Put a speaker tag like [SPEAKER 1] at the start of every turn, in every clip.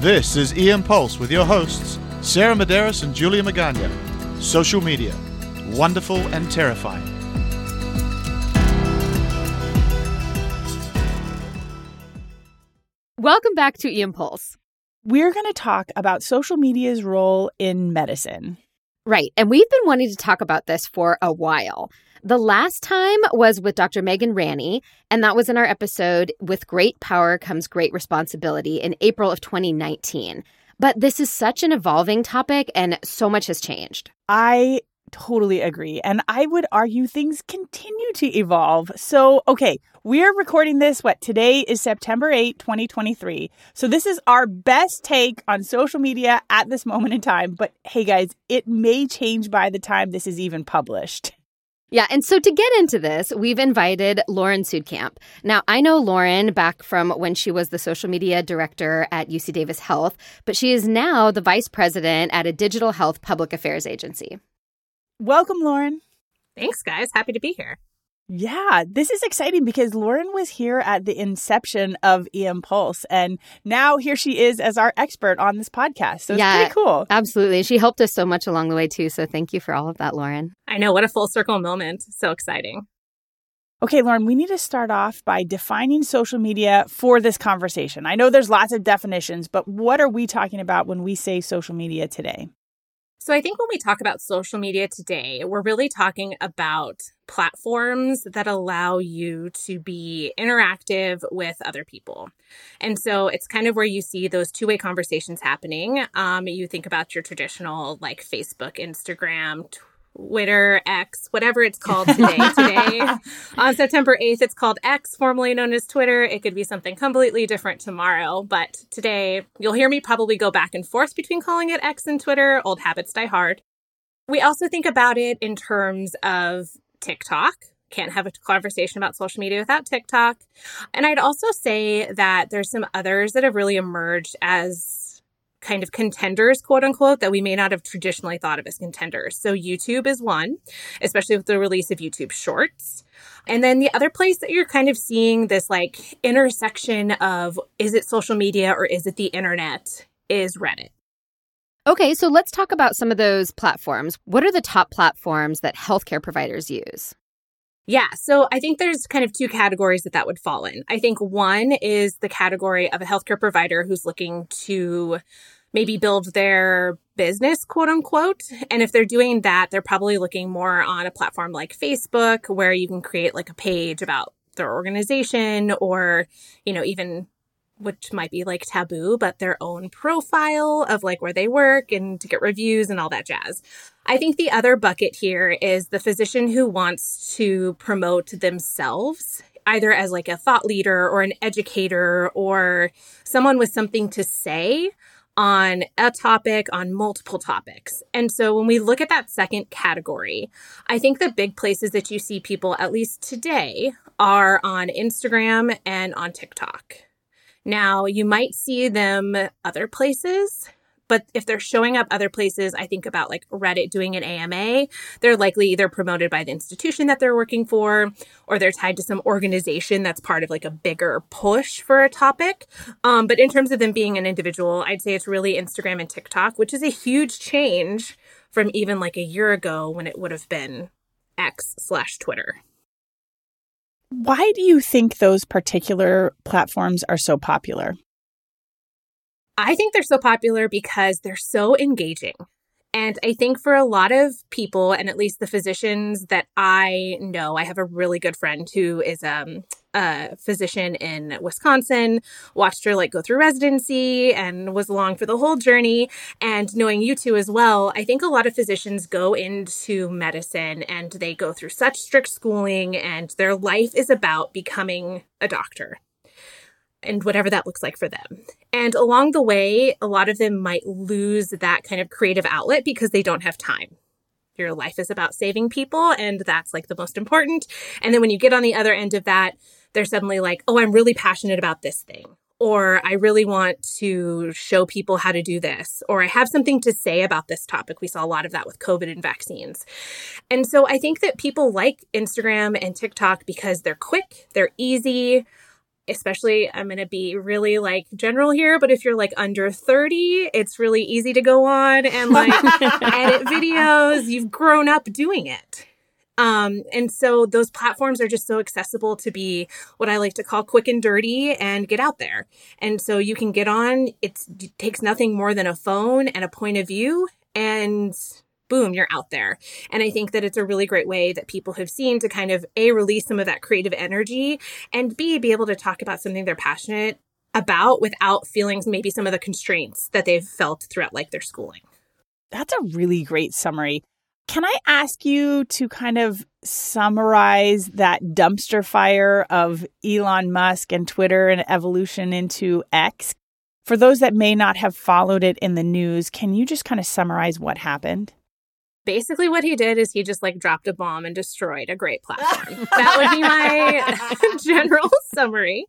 [SPEAKER 1] This is EM Pulse with your hosts, Sarah Medeiros and Julia Magaña. Social media, wonderful and terrifying.
[SPEAKER 2] Welcome back to EM Pulse.
[SPEAKER 3] We're going to talk about social media's role in medicine.
[SPEAKER 2] Right. And we've been wanting to talk about this for a while. The last time was with Dr. Meghan Ranney, and that was in our episode With Great Power Comes Great Responsibility in April of 2019. But this is such an evolving topic, and so much has changed.
[SPEAKER 3] I totally agree. And I would argue things continue to evolve. So, okay, we're recording this. What today is September 8, 2023. So, this is our best take on social media at this moment in time. But hey, guys, it may change by the time this is even published.
[SPEAKER 2] Yeah, and so to get into this, we've invited Lauren Suedkamp. Now, I know Lauren back from when she was the social media director at UC Davis Health, but she is now the vice president at a digital health public affairs agency.
[SPEAKER 3] Welcome, Lauren.
[SPEAKER 4] Thanks, guys. Happy to be here.
[SPEAKER 3] Yeah, this is exciting because Lauren was here at the inception of EM Pulse, and now here she is as our expert on this podcast. So it's
[SPEAKER 2] Yeah.
[SPEAKER 3] pretty cool.
[SPEAKER 2] Absolutely. She helped us so much along the way, too. So thank you for all of that, Lauren.
[SPEAKER 4] I know what a full circle moment. So exciting.
[SPEAKER 3] Okay, Lauren, we need to start off by defining social media for this conversation. I know there's lots of definitions, but what are we talking about when we say social media today?
[SPEAKER 4] So I think when we talk about social media today, we're really talking about platforms that allow you to be interactive with other people. And so it's kind of where you see those two way conversations happening. Um, you think about your traditional like Facebook, Instagram, Twitter, X, whatever it's called today. today, on September 8th, it's called X, formerly known as Twitter. It could be something completely different tomorrow, but today you'll hear me probably go back and forth between calling it X and Twitter. Old habits die hard. We also think about it in terms of TikTok. Can't have a conversation about social media without TikTok. And I'd also say that there's some others that have really emerged as kind of contenders, quote unquote, that we may not have traditionally thought of as contenders. So YouTube is one, especially with the release of YouTube Shorts. And then the other place that you're kind of seeing this like intersection of is it social media or is it the internet is Reddit.
[SPEAKER 2] Okay, so let's talk about some of those platforms. What are the top platforms that healthcare providers use?
[SPEAKER 4] Yeah, so I think there's kind of two categories that that would fall in. I think one is the category of a healthcare provider who's looking to maybe build their business, quote unquote. And if they're doing that, they're probably looking more on a platform like Facebook where you can create like a page about their organization or, you know, even which might be like taboo, but their own profile of like where they work and to get reviews and all that jazz. I think the other bucket here is the physician who wants to promote themselves either as like a thought leader or an educator or someone with something to say on a topic, on multiple topics. And so when we look at that second category, I think the big places that you see people, at least today, are on Instagram and on TikTok. Now, you might see them other places, but if they're showing up other places, I think about like Reddit doing an AMA, they're likely either promoted by the institution that they're working for or they're tied to some organization that's part of like a bigger push for a topic. Um, but in terms of them being an individual, I'd say it's really Instagram and TikTok, which is a huge change from even like a year ago when it would have been X slash Twitter.
[SPEAKER 3] Why do you think those particular platforms are so popular?
[SPEAKER 4] I think they're so popular because they're so engaging. And I think for a lot of people, and at least the physicians that I know, I have a really good friend who is um, a physician in Wisconsin, watched her like go through residency and was along for the whole journey. And knowing you two as well, I think a lot of physicians go into medicine and they go through such strict schooling and their life is about becoming a doctor and whatever that looks like for them. And along the way, a lot of them might lose that kind of creative outlet because they don't have time. Your life is about saving people, and that's like the most important. And then when you get on the other end of that, they're suddenly like, oh, I'm really passionate about this thing. Or I really want to show people how to do this. Or I have something to say about this topic. We saw a lot of that with COVID and vaccines. And so I think that people like Instagram and TikTok because they're quick, they're easy, especially I'm going to be really like general here, but if you're like under 30, it's really easy to go on and like edit videos. You've grown up doing it. Um, and so those platforms are just so accessible to be what I like to call quick and dirty and get out there. And so you can get on, it takes nothing more than a phone and a point of view and boom, you're out there. And I think that it's a really great way that people have seen to kind of A, release some of that creative energy and B, be able to talk about something they're passionate about without feeling maybe some of the constraints that they've felt throughout like their schooling.
[SPEAKER 3] That's a really great summary. Can I ask you to kind of summarize that dumpster fire of Elon Musk and Twitter and evolution into X? For those that may not have followed it in the news, can you just kind of summarize what happened?
[SPEAKER 4] Basically what he did is he just like dropped a bomb and destroyed a great platform. that would be my general summary.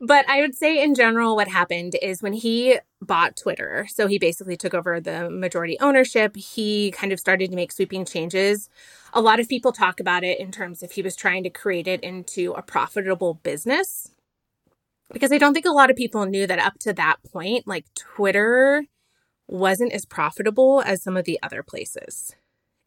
[SPEAKER 4] But I would say in general what happened is when he bought Twitter, so he basically took over the majority ownership, he kind of started to make sweeping changes. A lot of people talk about it in terms of he was trying to create it into a profitable business. Because I don't think a lot of people knew that up to that point, like Twitter wasn't as profitable as some of the other places.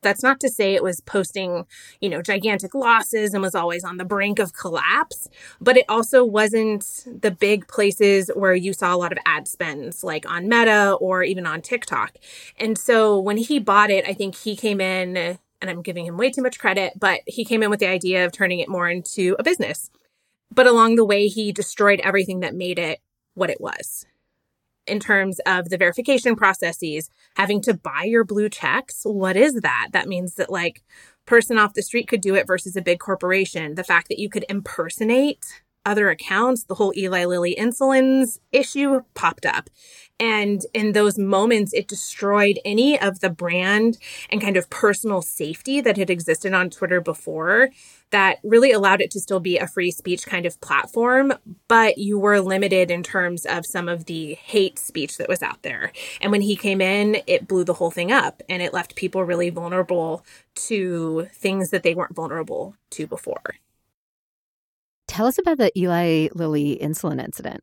[SPEAKER 4] That's not to say it was posting, you know, gigantic losses and was always on the brink of collapse, but it also wasn't the big places where you saw a lot of ad spends like on Meta or even on TikTok. And so when he bought it, I think he came in and I'm giving him way too much credit, but he came in with the idea of turning it more into a business. But along the way, he destroyed everything that made it what it was in terms of the verification processes, having to buy your blue checks. What is that? That means that like person off the street could do it versus a big corporation. The fact that you could impersonate other accounts, the whole Eli Lilly insulins issue popped up. And in those moments, it destroyed any of the brand and kind of personal safety that had existed on Twitter before that really allowed it to still be a free speech kind of platform, but you were limited in terms of some of the hate speech that was out there. And when he came in, it blew the whole thing up and it left people really vulnerable to things that they weren't vulnerable to before.
[SPEAKER 2] Tell us about the Eli Lilly insulin incident.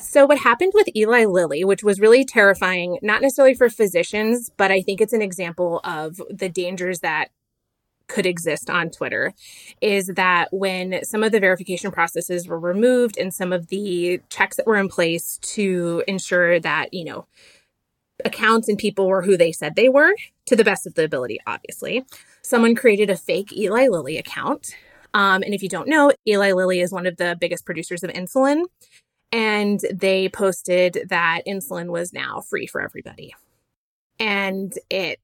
[SPEAKER 4] So, what happened with Eli Lilly, which was really terrifying, not necessarily for physicians, but I think it's an example of the dangers that could exist on Twitter is that when some of the verification processes were removed and some of the checks that were in place to ensure that, you know, accounts and people were who they said they were to the best of the ability, obviously, someone created a fake Eli Lilly account. Um, and if you don't know, Eli Lilly is one of the biggest producers of insulin. And they posted that insulin was now free for everybody. And it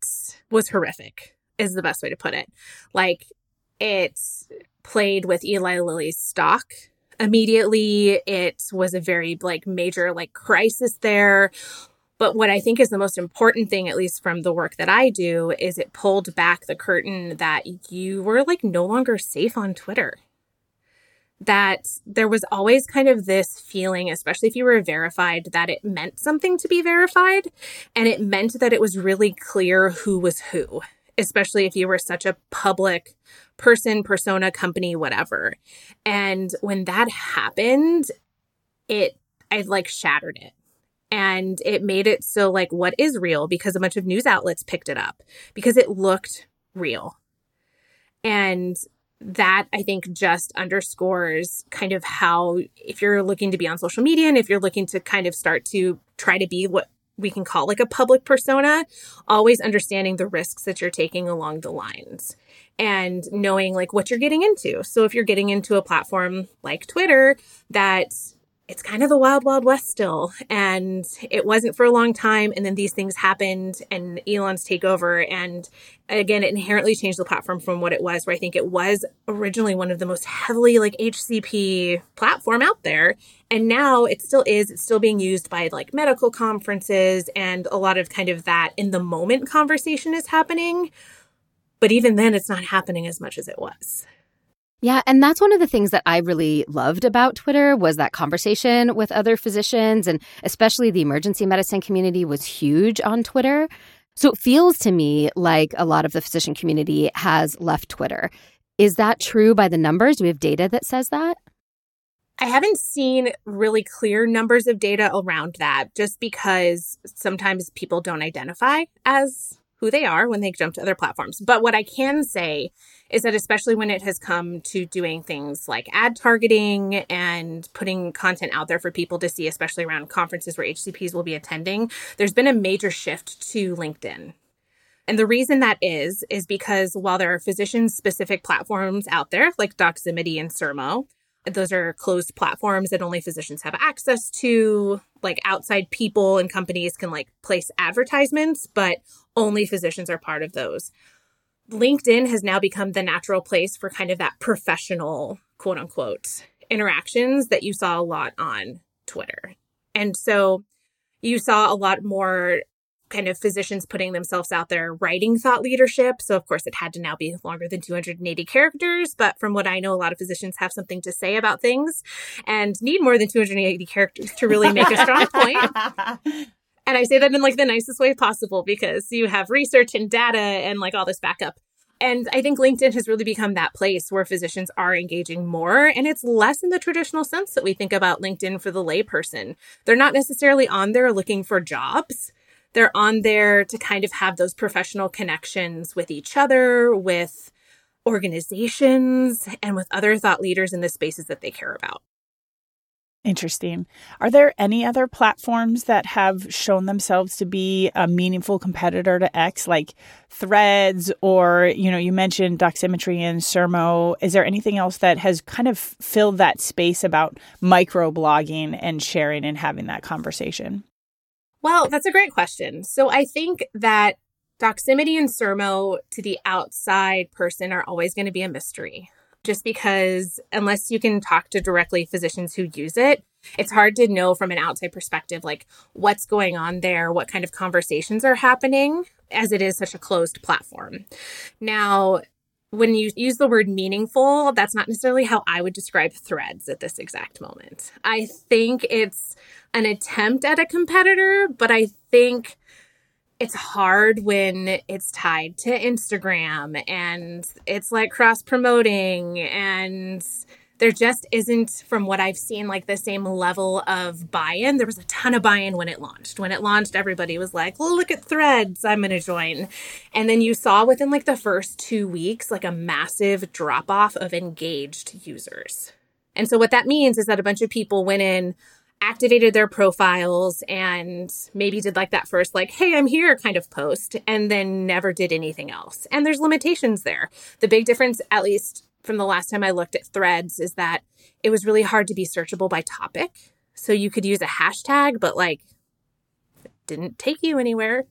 [SPEAKER 4] was horrific is the best way to put it. Like it played with Eli Lilly's stock immediately. It was a very like major like crisis there. But what I think is the most important thing, at least from the work that I do, is it pulled back the curtain that you were like no longer safe on Twitter. That there was always kind of this feeling, especially if you were verified, that it meant something to be verified. And it meant that it was really clear who was who especially if you were such a public person, persona, company, whatever. And when that happened, it, I like shattered it. And it made it so, like, what is real? Because a bunch of news outlets picked it up because it looked real. And that I think just underscores kind of how, if you're looking to be on social media and if you're looking to kind of start to try to be what we can call like a public persona, always understanding the risks that you're taking along the lines and knowing like what you're getting into. So if you're getting into a platform like Twitter that it's kind of the wild, wild west still. And it wasn't for a long time. And then these things happened and Elon's takeover. And again, it inherently changed the platform from what it was, where I think it was originally one of the most heavily like HCP platform out there. And now it still is. It's still being used by like medical conferences and a lot of kind of that in the moment conversation is happening. But even then, it's not happening as much as it was.
[SPEAKER 2] Yeah, and that's one of the things that I really loved about Twitter was that conversation with other physicians and especially the emergency medicine community was huge on Twitter. So it feels to me like a lot of the physician community has left Twitter. Is that true by the numbers? We have data that says that?
[SPEAKER 4] I haven't seen really clear numbers of data around that just because sometimes people don't identify as who they are when they jump to other platforms. But what I can say is that, especially when it has come to doing things like ad targeting and putting content out there for people to see, especially around conferences where HCPs will be attending, there's been a major shift to LinkedIn. And the reason that is, is because while there are physician specific platforms out there like Doximity and Sermo, those are closed platforms that only physicians have access to. Like outside people and companies can like place advertisements, but only physicians are part of those. LinkedIn has now become the natural place for kind of that professional, quote unquote, interactions that you saw a lot on Twitter. And so you saw a lot more kind of physicians putting themselves out there writing thought leadership. So, of course, it had to now be longer than 280 characters. But from what I know, a lot of physicians have something to say about things and need more than 280 characters to really make a strong point. And I say that in like the nicest way possible because you have research and data and like all this backup. And I think LinkedIn has really become that place where physicians are engaging more. And it's less in the traditional sense that we think about LinkedIn for the layperson. They're not necessarily on there looking for jobs. They're on there to kind of have those professional connections with each other, with organizations, and with other thought leaders in the spaces that they care about.
[SPEAKER 3] Interesting. Are there any other platforms that have shown themselves to be a meaningful competitor to X, like Threads, or you know, you mentioned Doximity and Sermo? Is there anything else that has kind of filled that space about microblogging and sharing and having that conversation?
[SPEAKER 4] Well, that's a great question. So I think that Doximity and Sermo to the outside person are always going to be a mystery just because unless you can talk to directly physicians who use it, it's hard to know from an outside perspective like what's going on there, what kind of conversations are happening as it is such a closed platform. Now, when you use the word meaningful, that's not necessarily how I would describe threads at this exact moment. I think it's an attempt at a competitor, but I think it's hard when it's tied to Instagram and it's like cross promoting and there just isn't from what I've seen like the same level of buy-in. There was a ton of buy-in when it launched. When it launched everybody was like, look at Threads, I'm going to join." And then you saw within like the first 2 weeks like a massive drop off of engaged users. And so what that means is that a bunch of people went in activated their profiles and maybe did like that first like hey i'm here kind of post and then never did anything else. And there's limitations there. The big difference at least from the last time i looked at threads is that it was really hard to be searchable by topic. So you could use a hashtag but like it didn't take you anywhere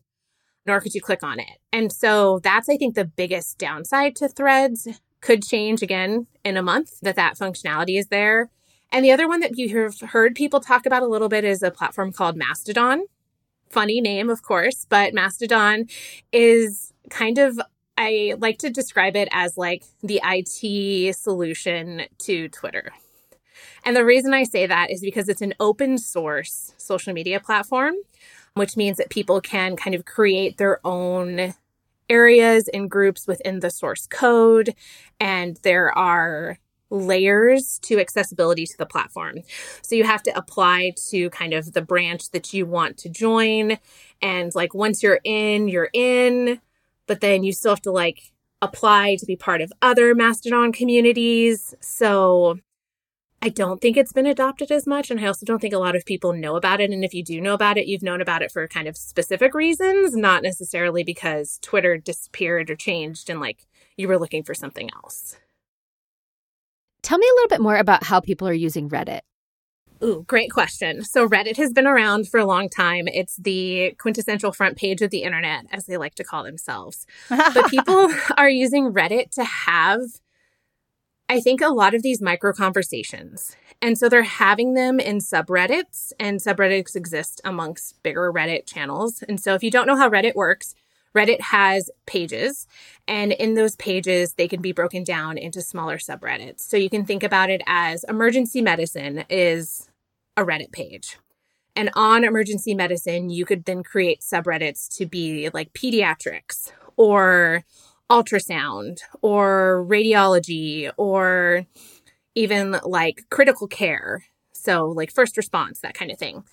[SPEAKER 4] nor could you click on it. And so that's i think the biggest downside to threads. Could change again in a month that that functionality is there and the other one that you have heard people talk about a little bit is a platform called Mastodon. Funny name, of course, but Mastodon is kind of I like to describe it as like the IT solution to Twitter. And the reason I say that is because it's an open source social media platform, which means that people can kind of create their own areas and groups within the source code. And there are layers to accessibility to the platform. So you have to apply to kind of the branch that you want to join. And like once you're in, you're in, but then you still have to like apply to be part of other Mastodon communities. So I don't think it's been adopted as much. And I also don't think a lot of people know about it. And if you do know about it, you've known about it for kind of specific reasons, not necessarily because Twitter disappeared or changed and like you were looking for something else.
[SPEAKER 2] Tell me a little bit more about how people are using Reddit.
[SPEAKER 4] Ooh, great question. So Reddit has been around for a long time. It's the quintessential front page of the internet, as they like to call themselves. but people are using Reddit to have, I think, a lot of these micro conversations. And so they're having them in subreddits, and subreddits exist amongst bigger Reddit channels. And so if you don't know how Reddit works, Reddit has pages, and in those pages, they can be broken down into smaller subreddits. So you can think about it as emergency medicine is a Reddit page. And on emergency medicine, you could then create subreddits to be like pediatrics or ultrasound or radiology or even like critical care. So, like first response, that kind of thing.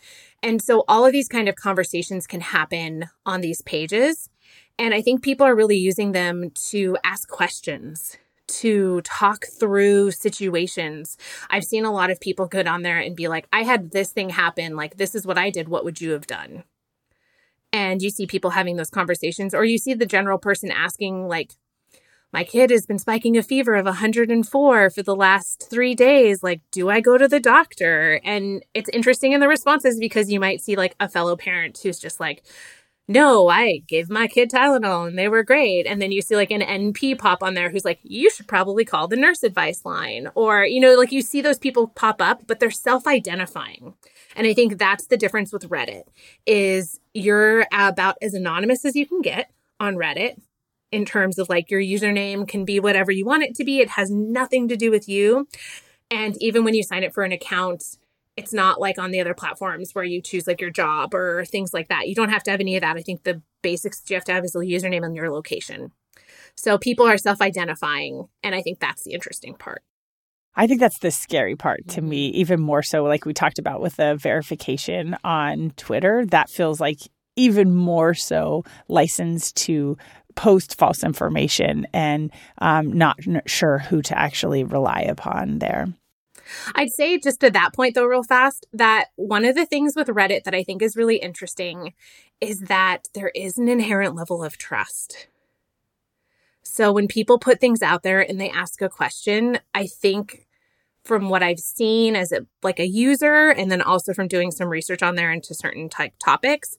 [SPEAKER 4] And so, all of these kind of conversations can happen on these pages. And I think people are really using them to ask questions, to talk through situations. I've seen a lot of people get on there and be like, I had this thing happen. Like, this is what I did. What would you have done? And you see people having those conversations, or you see the general person asking, like, my kid has been spiking a fever of 104 for the last three days. Like, do I go to the doctor? And it's interesting in the responses because you might see like a fellow parent who's just like, no, I gave my kid Tylenol and they were great. And then you see like an NP pop on there who's like, you should probably call the nurse advice line. Or, you know, like you see those people pop up, but they're self identifying. And I think that's the difference with Reddit is you're about as anonymous as you can get on Reddit in terms of like your username can be whatever you want it to be. It has nothing to do with you. And even when you sign up for an account, it's not like on the other platforms where you choose like your job or things like that. You don't have to have any of that. I think the basics you have to have is a username and your location. So people are self identifying. And I think that's the interesting part.
[SPEAKER 3] I think that's the scary part to me, even more so, like we talked about with the verification on Twitter. That feels like even more so licensed to post false information and um, not sure who to actually rely upon there.
[SPEAKER 4] I'd say just to that point, though, real fast, that one of the things with Reddit that I think is really interesting is that there is an inherent level of trust. So when people put things out there and they ask a question, I think from what I've seen as a like a user and then also from doing some research on there into certain type topics,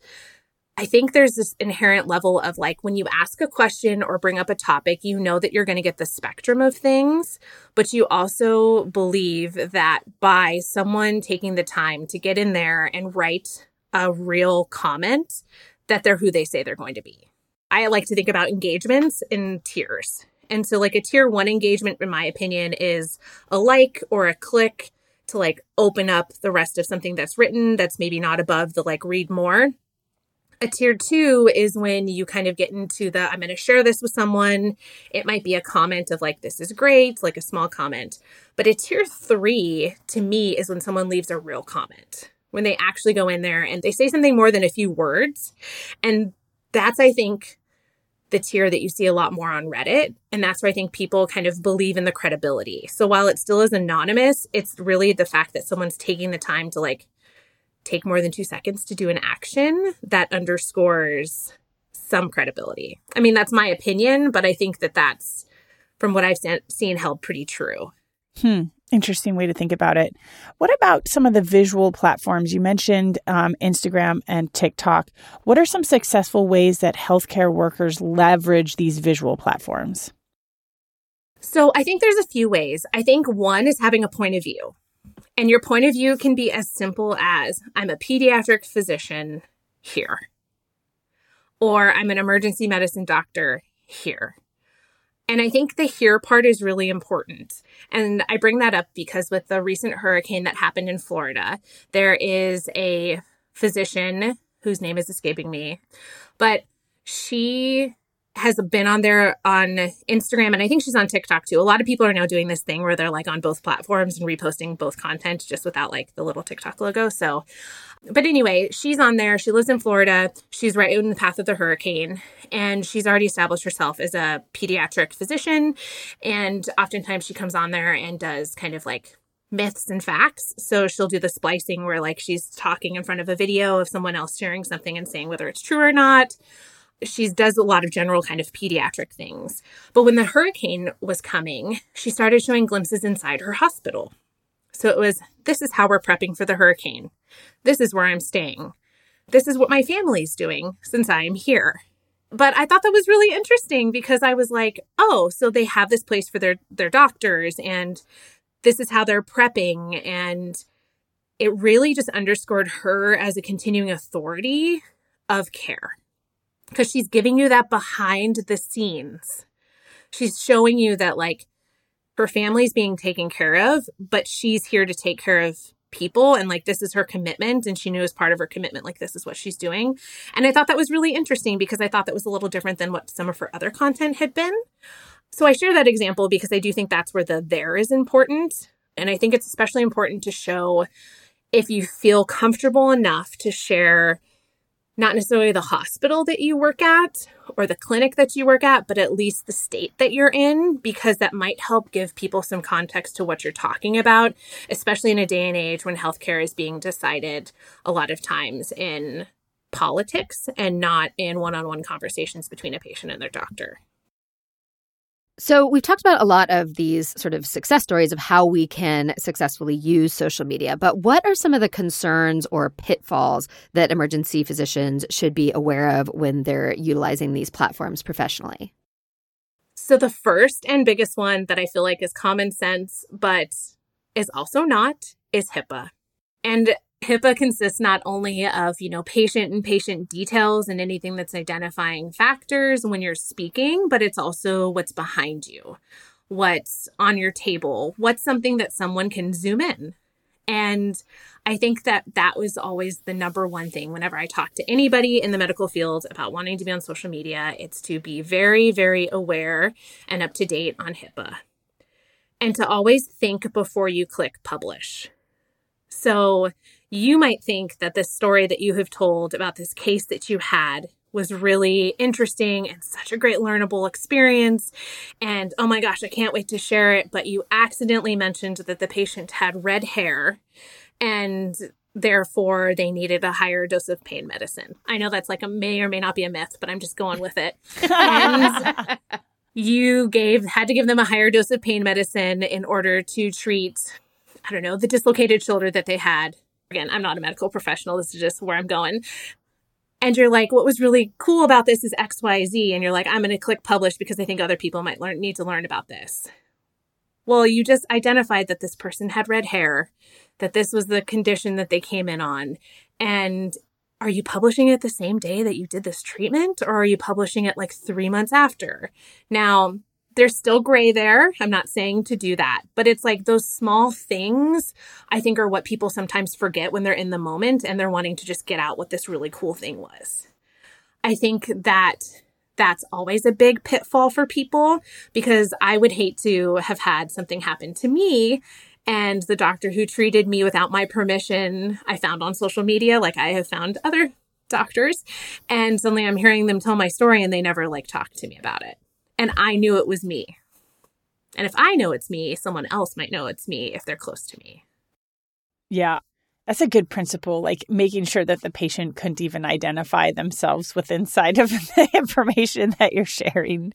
[SPEAKER 4] I think there's this inherent level of like when you ask a question or bring up a topic, you know that you're going to get the spectrum of things, but you also believe that by someone taking the time to get in there and write a real comment, that they're who they say they're going to be. I like to think about engagements in tiers. And so, like, a tier one engagement, in my opinion, is a like or a click to like open up the rest of something that's written that's maybe not above the like read more a tier two is when you kind of get into the I'm going to share this with someone. It might be a comment of like, this is great, like a small comment. But a tier three to me is when someone leaves a real comment, when they actually go in there and they say something more than a few words. And that's, I think, the tier that you see a lot more on Reddit. And that's where I think people kind of believe in the credibility. So while it still is anonymous, it's really the fact that someone's taking the time to like take more than two seconds to do an action that underscores some credibility. I mean, that's my opinion, but I think that that's, from what I've seen, held pretty true.
[SPEAKER 3] Hmm. Interesting way to think about it. What about some of the visual platforms? You mentioned um, Instagram and TikTok. What are some successful ways that healthcare workers leverage these visual platforms?
[SPEAKER 4] So I think there's a few ways. I think one is having a point of view. And your point of view can be as simple as I'm a pediatric physician here, or I'm an emergency medicine doctor here. And I think the here part is really important. And I bring that up because with the recent hurricane that happened in Florida, there is a physician whose name is escaping me, but she has been on there on Instagram and I think she's on TikTok too. A lot of people are now doing this thing where they're like on both platforms and reposting both content just without like the little TikTok logo. So, but anyway, she's on there. She lives in Florida. She's right in the path of the hurricane and she's already established herself as a pediatric physician. And oftentimes she comes on there and does kind of like myths and facts. So she'll do the splicing where like she's talking in front of a video of someone else sharing something and saying whether it's true or not she does a lot of general kind of pediatric things. But when the hurricane was coming, she started showing glimpses inside her hospital. So it was this is how we're prepping for the hurricane. This is where I'm staying. This is what my family's doing since I am here. But I thought that was really interesting because I was like, oh, so they have this place for their their doctors and this is how they're prepping and it really just underscored her as a continuing authority of care because she's giving you that behind the scenes. She's showing you that like her family's being taken care of, but she's here to take care of people and like this is her commitment and she knew as part of her commitment like this is what she's doing and i thought that was really interesting because i thought that was a little different than what some of her other content had been so i share that example because i do think that's where the there is important And I think it's especially important to show if you feel comfortable enough to share not necessarily the hospital that you work at or the clinic that you work at, but at least the state that you're in, because that might help give people some context to what you're talking about, especially in a day and age when healthcare is being decided a lot of times in politics and not in one on one conversations between a patient and their doctor.
[SPEAKER 2] So, we've talked about a lot of these sort of success stories of how we can successfully use social media, but what are some of the concerns or pitfalls that emergency physicians should be aware of when they're utilizing these platforms professionally?
[SPEAKER 4] So, the first and biggest one that I feel like is common sense, but is also not, is HIPAA. And HIPAA consists not only of, you know, patient and patient details and anything that's identifying factors when you're speaking, but it's also what's behind you, what's on your table, what's something that someone can zoom in. And I think that that was always the number one thing whenever I talk to anybody in the medical field about wanting to be on social media, it's to be very, very aware and up to date on HIPAA. And to always think before you click publish. So you might think that the story that you have told about this case that you had was really interesting and such a great learnable experience. And oh my gosh, I can't wait to share it. But you accidentally mentioned that the patient had red hair and therefore they needed a higher dose of pain medicine. I know that's like a may or may not be a myth, but I'm just going with it. And you gave had to give them a higher dose of pain medicine in order to treat I don't know, the dislocated shoulder that they had again, I'm not a medical professional. This is just where I'm going. And you're like, what was really cool about this is XYZ. And you're like, I'm going to click publish because I think other people might learn, need to learn about this. Well, you just identified that this person had red hair, that this was the condition that they came in on. And are you publishing it the same day that you did this treatment or are you publishing it like three months after? Now, there's still gray there. I'm not saying to do that, but it's like those small things I think are what people sometimes forget when they're in the moment and they're wanting to just get out what this really cool thing was. I think that that's always a big pitfall for people because I would hate to have had something happen to me and the doctor who treated me without my permission I found on social media like I have found other doctors and suddenly I'm hearing them tell my story and they never like talk to me about it and I knew it was me. And if I know it's me, someone else might know it's me if they're close to me.
[SPEAKER 3] Yeah. That's a good principle, like making sure that the patient couldn't even identify themselves with inside of the information that you're sharing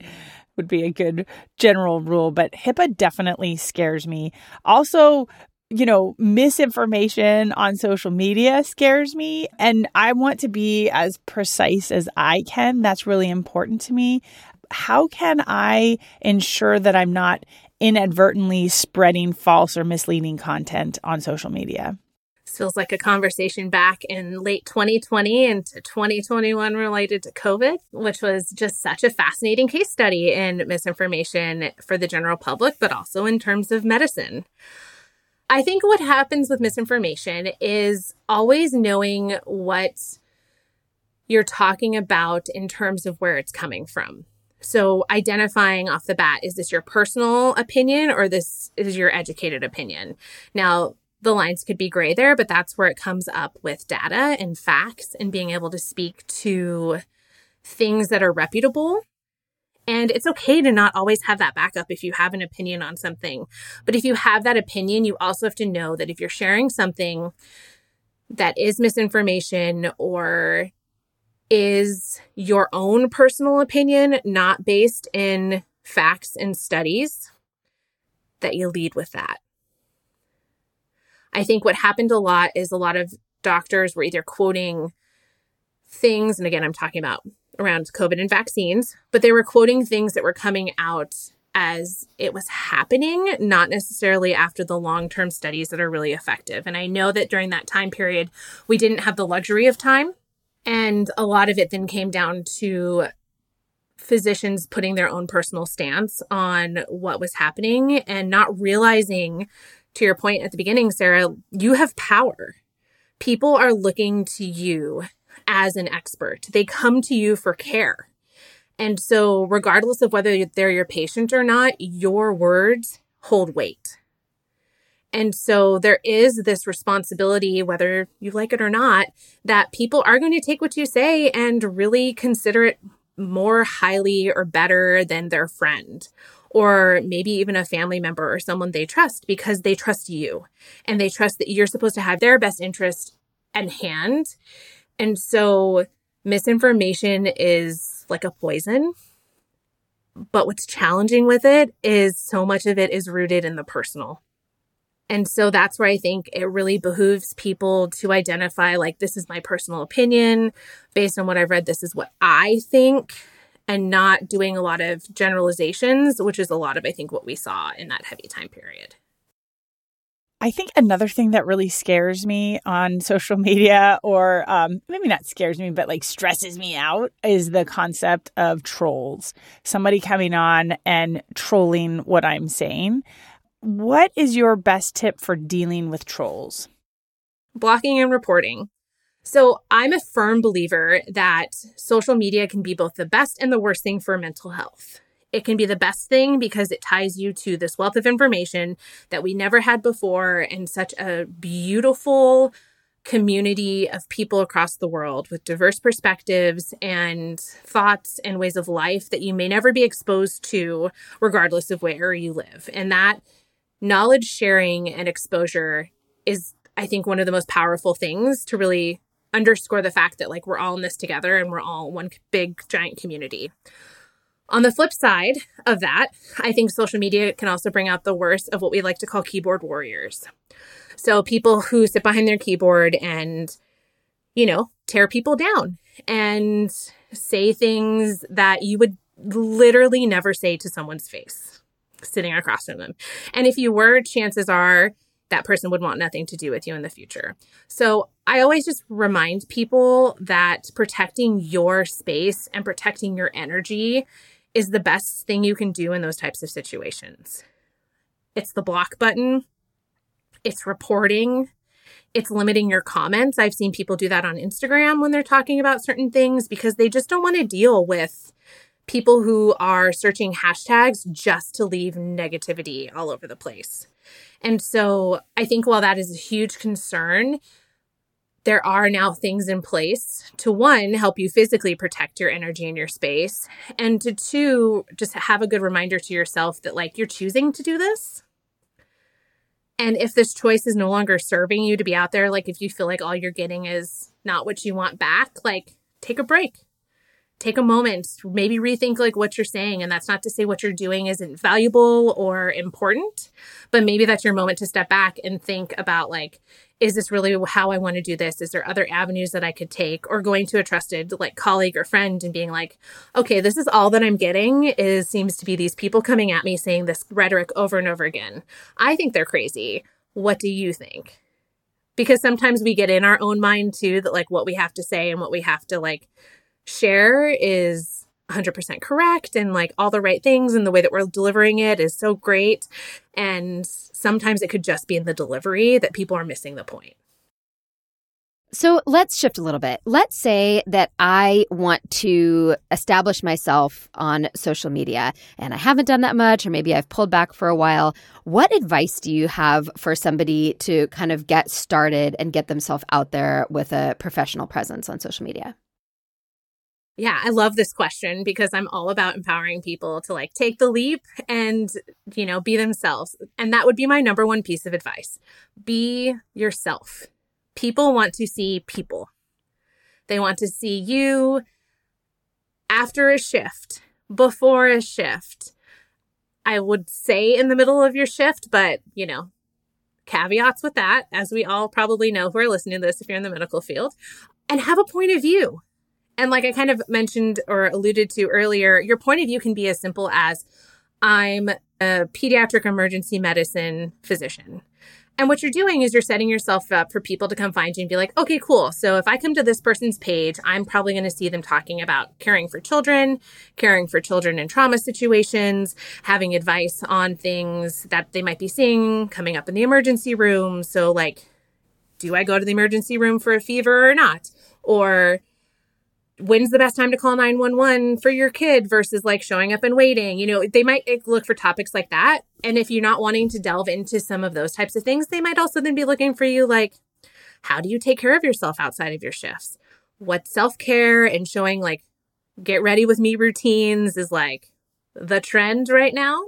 [SPEAKER 3] would be a good general rule. But HIPAA definitely scares me. Also, you know, misinformation on social media scares me. And I want to be as precise as I can. That's really important to me how can I ensure that I'm not inadvertently spreading false or misleading content on social media?
[SPEAKER 4] This feels like a conversation back in late 2020 into 2021 related to COVID, which was just such a fascinating case study in misinformation for the general public, but also in terms of medicine. I think what happens with misinformation is always knowing what you're talking about in terms of where it's coming from. So identifying off the bat, is this your personal opinion or this is your educated opinion? Now, the lines could be gray there, but that's where it comes up with data and facts and being able to speak to things that are reputable. And it's okay to not always have that backup if you have an opinion on something. But if you have that opinion, you also have to know that if you're sharing something that is misinformation or is your own personal opinion, not based in facts and studies, that you lead with that. I think what happened a lot is a lot of doctors were either quoting things, and again, I'm talking about around COVID and vaccines, but they were quoting things that were coming out as it was happening, not necessarily after the long term studies that are really effective. And I know that during that time period, we didn't have the luxury of time and a lot of it then came down to physicians putting their own personal stance on what was happening and not realizing, to your point at the beginning, Sarah, you have power. People are looking to you as an expert, they come to you for care. And so, regardless of whether they're your patient or not, your words hold weight. And so there is this responsibility, whether you like it or not, that people are going to take what you say and really consider it more highly or better than their friend or maybe even a family member or someone they trust because they trust you and they trust that you're supposed to have their best interest at hand. And so misinformation is like a poison. But what's challenging with it is so much of it is rooted in the personal. And so that's where I think it really behooves people to identify like, this is my personal opinion. Based on what I've read, this is what I think, and not doing a lot of generalizations, which is a lot of, I think, what we saw in that heavy time period.
[SPEAKER 3] I think another thing that really scares me on social media, or um, maybe not scares me, but like stresses me out, is the concept of trolls. Somebody coming on and trolling what I'm saying. What is your best tip for dealing with trolls?
[SPEAKER 4] Blocking and reporting. So, I'm a firm believer that social media can be both the best and the worst thing for mental health. It can be the best thing because it ties you to this wealth of information that we never had before and such a beautiful community of people across the world with diverse perspectives and thoughts and ways of life that you may never be exposed to, regardless of where you live. And that knowledge sharing and exposure is, I think, one of the most powerful things to really underscore the fact that like we're all in this together and we're all one big giant community. On the flip side of that, I think social media can also bring out the worst of what we like to call keyboard warriors. So people who sit behind their keyboard and, you know, tear people down and say things that you would literally never say to someone's face sitting across from them. And if you were, chances are that person would want nothing to do with you in the future. So I always just remind people that protecting your space and protecting your energy is the best thing you can do in those types of situations. It's the block button, it's reporting, it's limiting your comments. I've seen people do that on Instagram when they're talking about certain things because they just don't want to deal with people who are searching hashtags just to leave negativity all over the place. And so I think while that is a huge concern, there are now things in place to one, help you physically protect your energy and your space, and to two, just have a good reminder to yourself that like you're choosing to do this. And if this choice is no longer serving you to be out there, like if you feel like all you're getting is not what you want back, like take a break take a moment, maybe rethink like what you're saying. And that's not to say what you're doing isn't valuable or important, but maybe that's your moment to step back and think about like, is this really how I want to do this? Is there other avenues that I could take? Or going to a trusted like colleague or friend and being like, okay, this is all that I'm getting is seems to be these people coming at me saying this rhetoric over and over again. I think they're crazy. What do you think? Because sometimes we get in our own mind too that like what we have to say and what we have to like share is 100% correct and like all the right things and the way that we're delivering it is so great and sometimes it could just be in the delivery that people are missing the point
[SPEAKER 2] so let's shift a little bit. Let's say that I want to establish myself on social media and I haven't done that much, or maybe I've pulled back for a while. What advice do you have for somebody to kind of get started and get themselves out there with a professional presence on social media?
[SPEAKER 4] Yeah, I love this question because I'm all about empowering people to like take the leap and, you know, be themselves. And that would be my number one piece of advice. Be yourself. People want to see people. They want to see you after a shift, before a shift. I would say in the middle of your shift, but, you know, caveats with that, as we all probably know who are listening to this if you're in the medical field, and have a point of view and like I kind of mentioned or alluded to earlier, your point of view can be as simple as I'm a pediatric emergency medicine physician. And what you're doing is you're setting yourself up for people to come find you and be like, okay, cool. So if I come to this person's page, I'm probably going to see them talking about caring for children, caring for children in trauma situations, having advice on things that they might be seeing coming up in the emergency room. So, like, do I go to the emergency room for a fever or not? Or when's the best time to call 911 for your kid versus like showing up and waiting you know they might eh, look for topics like that And if you're not wanting to delve into some of those types of things, they might also then be looking for you like, how do you take care of yourself outside of your shifts? What self care and showing like get ready with me routines is like the trend right now.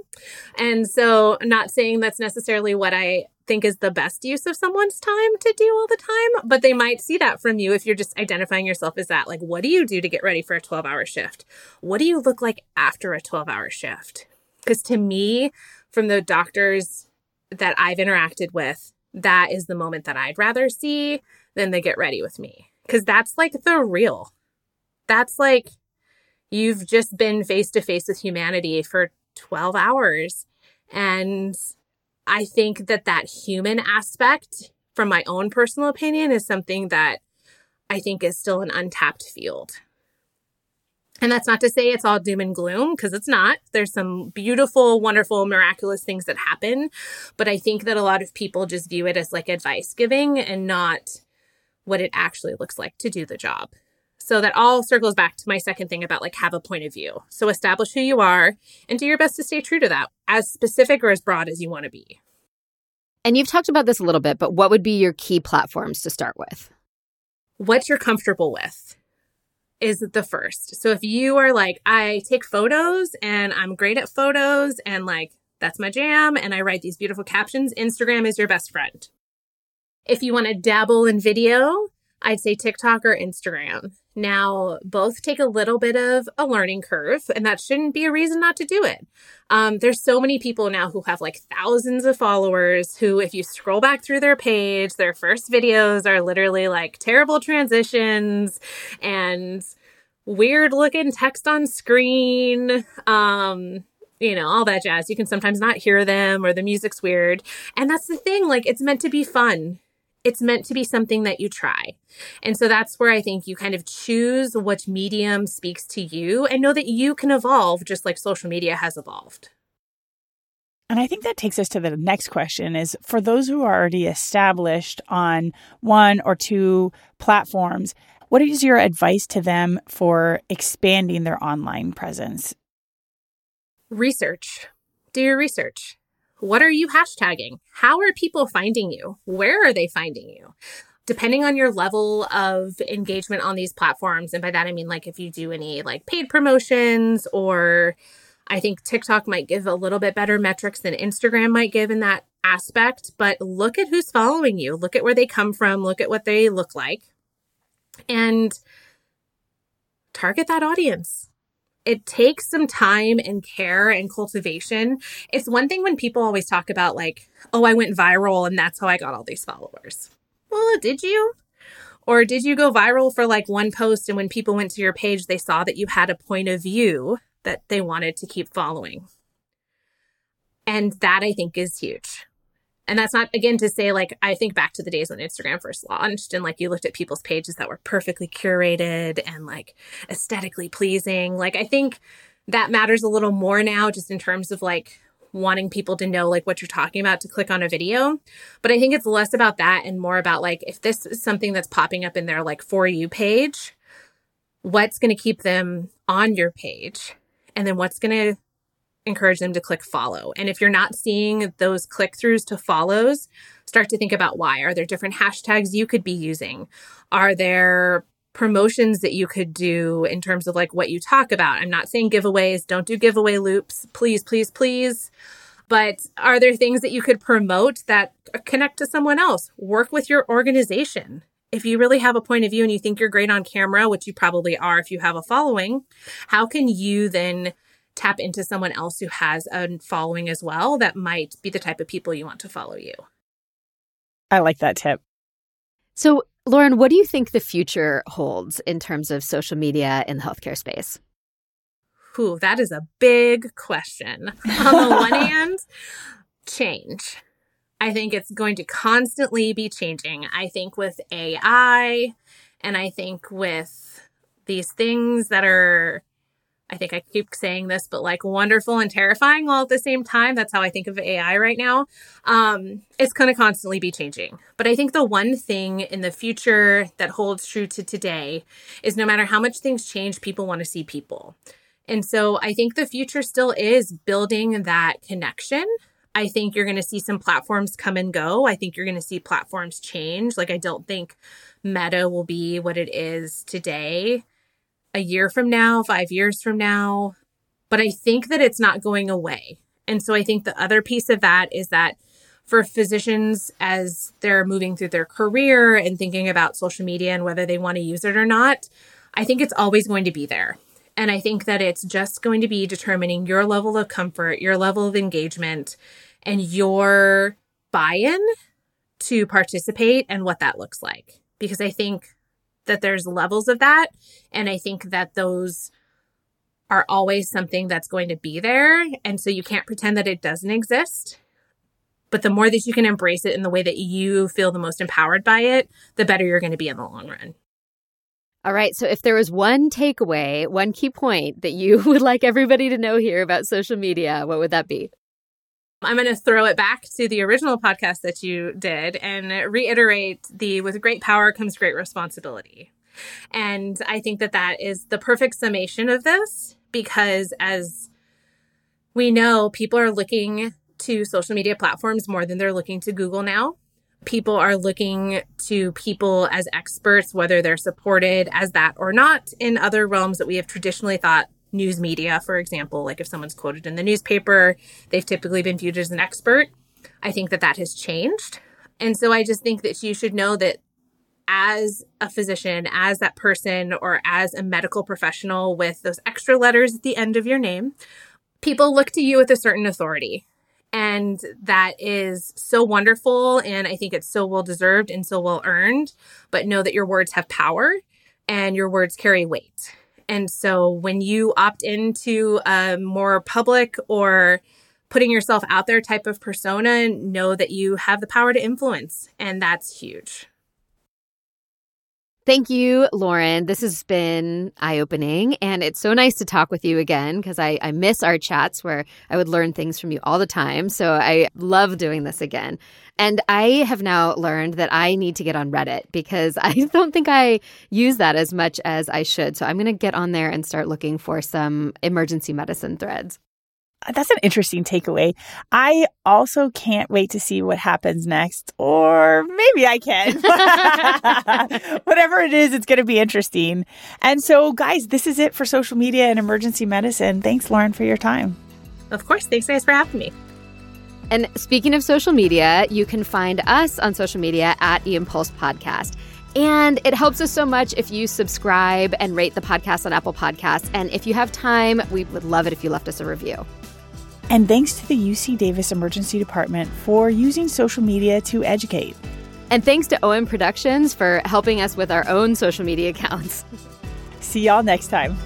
[SPEAKER 4] And so, not saying that's necessarily what I think is the best use of someone's time to do all the time, but they might see that from you if you're just identifying yourself as that. Like, what do you do to get ready for a 12 hour shift? What do you look like after a 12 hour shift? Because to me, from the doctors that I've interacted with, that is the moment that I'd rather see than the get ready with me. Because that's like the real. That's like you've just been face to face with humanity for 12 hours. And I think that that human aspect, from my own personal opinion, is something that I think is still an untapped field. And that's not to say it's all doom and gloom because it's not. There's some beautiful, wonderful, miraculous things that happen. But I think that a lot of people just view it as like advice giving and not what it actually looks like to do the job. So that all circles back to my second thing about like have a point of view. So establish who you are and do your best to stay true to that, as specific or as broad as you want to be.
[SPEAKER 2] And you've talked about this a little bit, but what would be your key platforms to start with?
[SPEAKER 4] What you're comfortable with is the first. So if you are like, I take photos and I'm great at photos and like that's my jam and I write these beautiful captions, Instagram is your best friend. If you want to dabble in video, I'd say TikTok or Instagram. Now, both take a little bit of a learning curve, and that shouldn't be a reason not to do it. Um, there's so many people now who have like thousands of followers who, if you scroll back through their page, their first videos are literally like terrible transitions and weird looking text on screen. Um, you know, all that jazz. You can sometimes not hear them or the music's weird. And that's the thing, like, it's meant to be fun it's meant to be something that you try. And so that's where I think you kind of choose which medium speaks to you and know that you can evolve just like social media has evolved.
[SPEAKER 3] And I think that takes us to the next question is for those who are already established on one or two platforms, what is your advice to them for expanding their online presence?
[SPEAKER 4] Research. Do your research. What are you hashtagging? How are people finding you? Where are they finding you? Depending on your level of engagement on these platforms, and by that I mean like if you do any like paid promotions or I think TikTok might give a little bit better metrics than Instagram might give in that aspect, but look at who's following you. Look at where they come from, look at what they look like, and target that audience it takes some time and care and cultivation. It's one thing when people always talk about, like, oh, I went viral and that's how I got all these followers. Well, did you? Or did you go viral for like one post and when people went to your page, they saw that you had a point of view that they wanted to keep following? And that I think is huge. And that's not, again, to say, like, I think back to the days when Instagram first launched and, like, you looked at people's pages that were perfectly curated and, like, aesthetically pleasing. Like, I think that matters a little more now, just in terms of, like, wanting people to know, like, what you're talking about to click on a video. But I think it's less about that and more about, like, if this is something that's popping up in their, like, For You page, what's going to keep them on your page? And then what's going to encourage them to click follow. And if you're not seeing those click throughs to follows, start to think about why. Are there different hashtags you could be using? Are there promotions that you could do in terms of like what you talk about? I'm not saying giveaways, don't do giveaway loops, please, please, please. But are there things that you could promote that connect to someone else? Work with your organization. If you really have a point of view and you think you're great on camera, which you probably are if you have a following, how can you then tap into someone else who has a following as well that might be the type of people you want to follow you.
[SPEAKER 3] I like that tip.
[SPEAKER 2] So, Lauren, what do you think the future holds in terms of social media in the healthcare space?
[SPEAKER 4] Ooh, that is a big question. On the one hand, change. I think it's going to constantly be changing. I think with AI and I think with these things that are I think I keep saying this, but like wonderful and terrifying all at the same time. That's how I think of AI right now. Um, it's going to constantly be changing. But I think the one thing in the future that holds true to today is no matter how much things change, people want to see people. And so I think the future still is building that connection. I think you're going to see some platforms come and go. I think you're going to see platforms change. Like, I don't think Meta will be what it is today a year from now, five years from now. But I think that it's not going away. And so I think the other piece of that is that for physicians, as they're moving through their career and thinking about social media and whether they want to use it or not, I think it's always going to be there. And I think that it's just going to be determining your level of comfort, your level of engagement, and your buy in to participate and what that looks like. Because I think that there's levels of that. And I think that those are always something that's going to be there. And so you can't pretend that it doesn't exist. But the more that you can embrace it in the way that you feel the most empowered by it, the better you're going to be in the long run.
[SPEAKER 2] All right. So, if there was one takeaway, one key point that you would like everybody to know here about social media, what would that be?
[SPEAKER 4] I'm going to throw it back to the original podcast that you did and reiterate the with great power comes great responsibility. And I think that that is the perfect summation of this because as we know, people are looking to social media platforms more than they're looking to Google now people are looking to people as experts, whether they're supported as that or not in other realms that we have traditionally thought news media, for example, like if someone's quoted in the newspaper, they've typically been viewed as an expert. I think that that has changed. And so I just think that you should know that as a physician, as that person, or as a medical professional with those extra letters at the end of your name, people look to you with a certain authority. And that is so wonderful. And I think it's so well deserved and so well earned. But know that your words have power and your words carry weight. And so when you opt into a more public or putting yourself out there type of persona, know that you have the power to influence. And that's huge.
[SPEAKER 2] Thank you, Lauren. This has been eye opening, and it's so nice to talk with you again because I, I miss our chats where I would learn things from you all the time. So I love doing this again. And I have now learned that I need to get on Reddit because I don't think I use that as much as I should. So I'm going to get on there and start looking for some emergency medicine threads
[SPEAKER 3] that's an interesting takeaway. I also can't wait to see what happens next, or maybe I can. Whatever it is, it's going to be interesting. And so, guys, this is it for social media and emergency medicine. Thanks, Lauren, for your time.
[SPEAKER 4] Of course. Thanks, guys, for having me.
[SPEAKER 2] And speaking of social media, you can find us on social media at EM Pulse Podcast. And it helps us so much if you subscribe and rate the podcast on Apple Podcasts. And if you have time, we would love it if you left us a review.
[SPEAKER 3] And thanks to the UC Davis Emergency Department for using social media to educate.
[SPEAKER 2] And thanks to OM Productions for helping us with our own social media accounts.
[SPEAKER 3] See y'all next time.